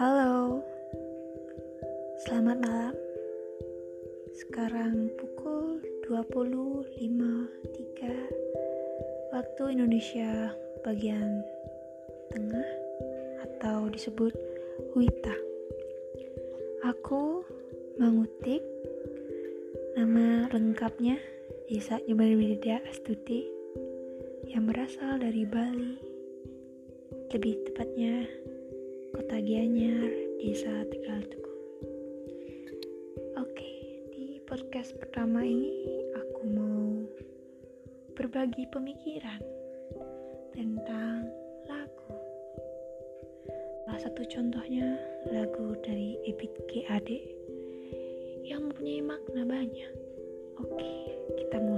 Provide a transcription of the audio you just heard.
Halo, selamat malam. Sekarang pukul 20.53 waktu Indonesia bagian tengah atau disebut Wita. Aku mengutik nama lengkapnya Isa Nyumarwida Astuti yang berasal dari Bali. Lebih tepatnya Kota Gianyar, Desa Tegal Tugu. Oke, di podcast pertama ini aku mau berbagi pemikiran tentang lagu. Salah satu contohnya lagu dari Ebit GAD yang mempunyai makna banyak. Oke, kita mulai.